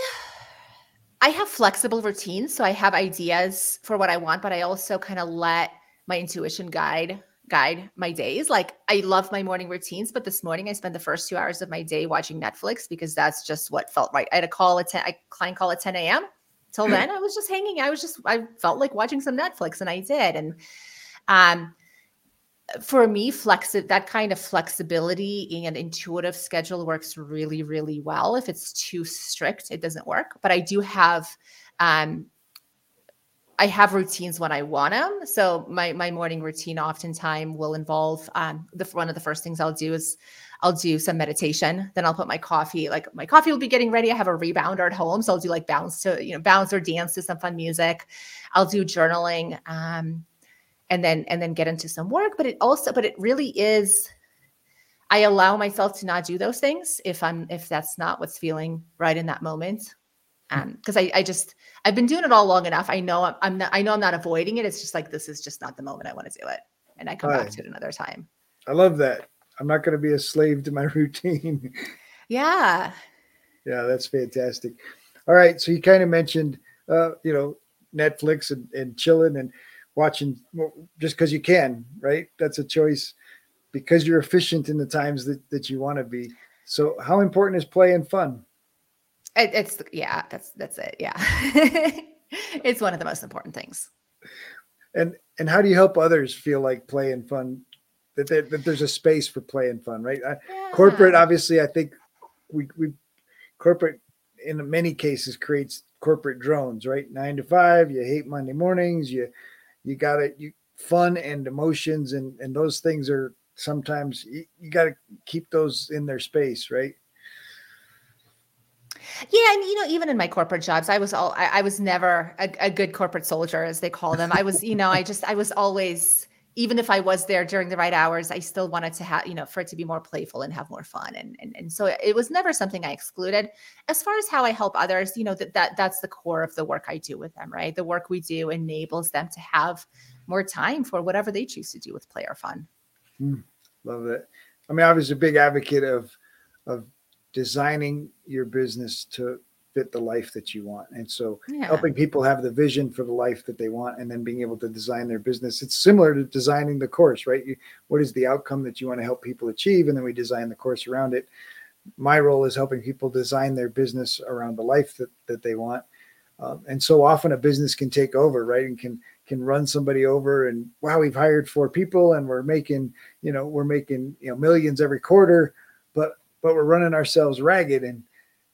I have flexible routines, so I have ideas for what I want, but I also kind of let my intuition guide guide my days. Like I love my morning routines, but this morning I spent the first two hours of my day watching Netflix because that's just what felt right. I had a call at 10, a client call at 10 a.m. Till then, I was just hanging. I was just I felt like watching some Netflix, and I did. And um, for me, flexi- that kind of flexibility and intuitive schedule works really, really well. If it's too strict, it doesn't work. But I do have, um, I have routines when I want them. So my my morning routine oftentimes will involve um, the one of the first things I'll do is I'll do some meditation. Then I'll put my coffee, like my coffee will be getting ready. I have a rebounder at home, so I'll do like bounce to you know bounce or dance to some fun music. I'll do journaling. Um, and then and then get into some work but it also but it really is i allow myself to not do those things if i'm if that's not what's feeling right in that moment. Um because I, I just i've been doing it all long enough. I know I'm, I'm not i know i'm not avoiding it. It's just like this is just not the moment i want to do it and i come back to it another time. I love that. I'm not going to be a slave to my routine. Yeah. Yeah that's fantastic. All right so you kind of mentioned uh you know netflix and, and chilling and watching just because you can, right? That's a choice because you're efficient in the times that, that you want to be. So how important is play and fun? It, it's yeah, that's that's it. Yeah. it's one of the most important things. And and how do you help others feel like play and fun that, that, that there's a space for play and fun, right? Yeah. Corporate obviously I think we we corporate in many cases creates corporate drones, right? 9 to 5, you hate Monday mornings, you you got to you fun and emotions and and those things are sometimes you, you got to keep those in their space right yeah, and you know, even in my corporate jobs, I was all I, I was never a, a, good corporate soldier, as they call them. I was, you know, I just I was always, even if I was there during the right hours, I still wanted to have, you know, for it to be more playful and have more fun. And and and so it was never something I excluded. As far as how I help others, you know, that that that's the core of the work I do with them, right? The work we do enables them to have more time for whatever they choose to do with play or fun. Mm, love it. I mean, I was a big advocate of of designing your business to fit the life that you want. And so Yeah. helping people have the vision for the life that they want and then being able to design their business. It's similar to designing the course, right? You, what is the outcome that you want to help people achieve? And then we design the course around it. My role is helping people design their business around the life that, that they want. Um, and so often a business can take over, right? And can can run somebody over and wow, we've hired four people and we're making, you know, we're making, you know, millions every quarter, but but we're running ourselves ragged and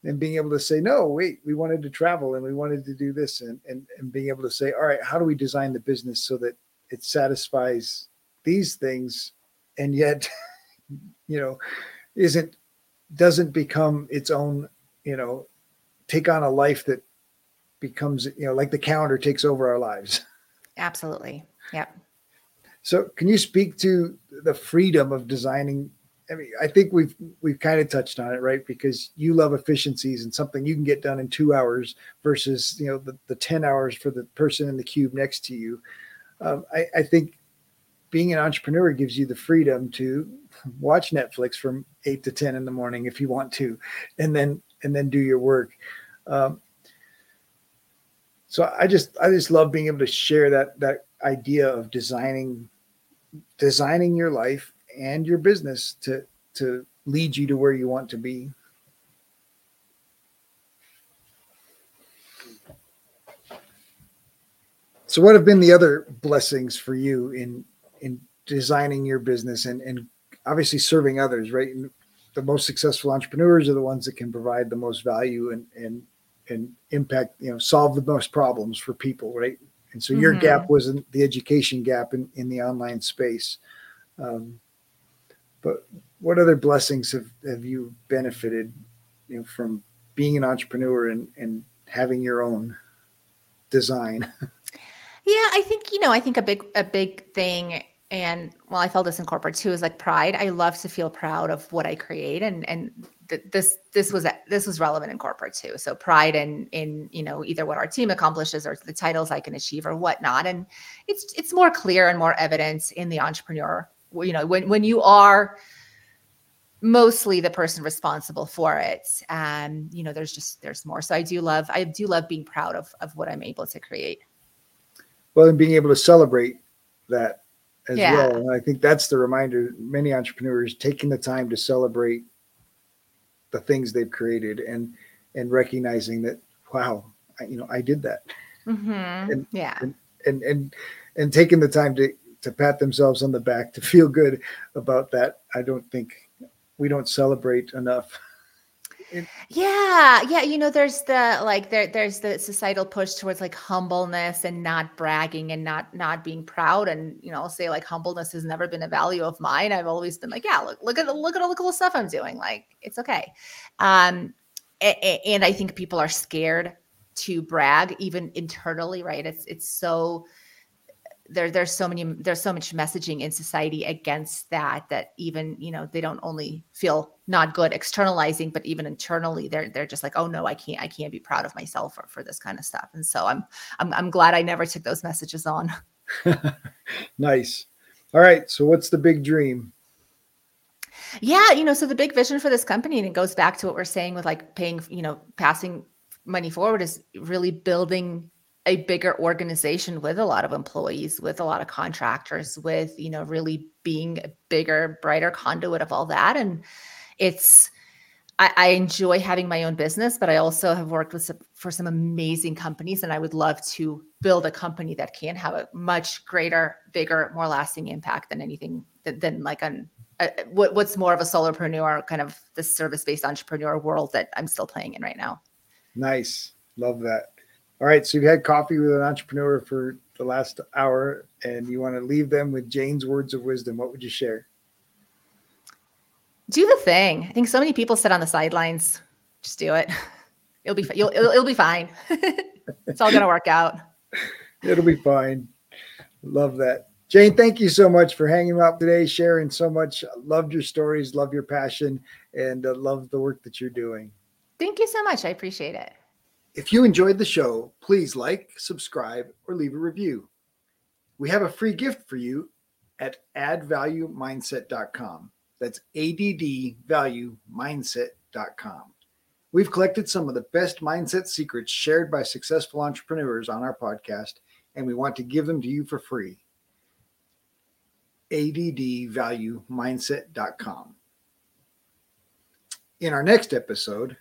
and being able to say, no, wait, we wanted to travel and we wanted to do this and and, and being able to say, all right, how do we design the business so that it satisfies these things and yet, you know, isn't doesn't become its own, you know, take on a life that becomes, you know, like the calendar takes over our lives. Absolutely. Yep. So, can you speak to the freedom of designing? I mean, I think we've we've kind of touched on it, right? Because you love efficiencies and something you can get done in two hours versus you know the, the ten hours for the person in the cube next to you. Um, I, I think being an entrepreneur gives you the freedom to watch Netflix from eight to ten in the morning if you want to, and then and then do your work. Um, so I just I just love being able to share that that idea of designing designing your life and your business to to lead you to where you want to be. So what have been the other blessings for you in in designing your business and and obviously serving others, right? And the most successful entrepreneurs are the ones that can provide the most value and and and impact, you know, solve the most problems for people, right? And so your Mhm. gap wasn't the education gap in, in the online space. Um, but what other blessings have, have you benefited, you know, from being an entrepreneur and, and having your own design? Yeah, I think you know, I think a big a big thing and well, I felt this in corporate too is like pride. I love to feel proud of what I create and and th- this this was this was relevant in corporate too. So pride in in you know either what our team accomplishes or the titles I can achieve or whatnot. And it's it's more clear and more evidence in the entrepreneur. You know, when when you are mostly the person responsible for it um you know there's just there's more so i do love i do love being proud of of what i'm able to create well, and being able to celebrate that as Yeah. well. And I think that's the reminder many entrepreneurs taking the time to celebrate the things they've created and and recognizing that wow, I, you know, I did that. Mhm. And- yeah and and and taking the time to to pat themselves on the back to feel good about that i don't think we don't celebrate enough Yeah, yeah, you know, there's the like there there's the societal push towards like humbleness and not bragging and not not being proud and you know, I'll say like humbleness has never been a value of mine. I've always been like, yeah, look look at look at all the cool stuff I'm doing. Like it's okay. Um and I think people are scared to brag even internally, right? It's it's so there there's so many there's so much messaging in society against that that even you know they don't only feel not good externalizing but even internally they're they're just like oh no i can't i can't be proud of myself for, for this kind of stuff. And so i'm i'm, I'm glad i never took those messages on. Nice. All right so what's the big dream? Yeah you know so the big vision for this company and it goes back to what we're saying with like paying you know passing money forward is really building a bigger organization with a lot of employees with a lot of contractors with you know really being a bigger brighter conduit of all that. And it's I, I enjoy having my own business but i also have worked with some, for some amazing companies and i would love to build a company that can have a much greater bigger more lasting impact than anything than, than like an uh, what, what's more of a solopreneur kind of the service-based entrepreneur world that i'm still playing in right now. Nice. Love that all right so you've had coffee with an entrepreneur for the last hour and you want to leave them with jane's words of wisdom. What would you share? Do the thing. I think so many people sit on the sidelines. Just do it. It'll be you'll, it'll, it'll be fine. It's all gonna work out. It'll be fine. Love that. Jane thank you so much for hanging out today sharing so much. Loved your stories love your passion and uh, love the work that you're doing. Thank you so much. I appreciate it If you enjoyed the show, please like, subscribe, or leave a review. We have a free gift for you at addvaluemindset.com. That's addvaluemindset.com. We've collected some of the best mindset secrets shared by successful entrepreneurs on our podcast, and we want to give them to you for free. ADDvaluemindset.com. In our next episode,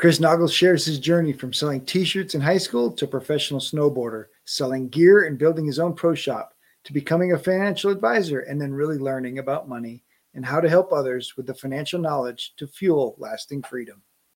Chris Naugles shares his journey from selling t shirts in high school to professional snowboarder, selling gear and building his own pro shop, to becoming a financial advisor and then really learning about money and how to help others with the financial knowledge to fuel lasting freedom.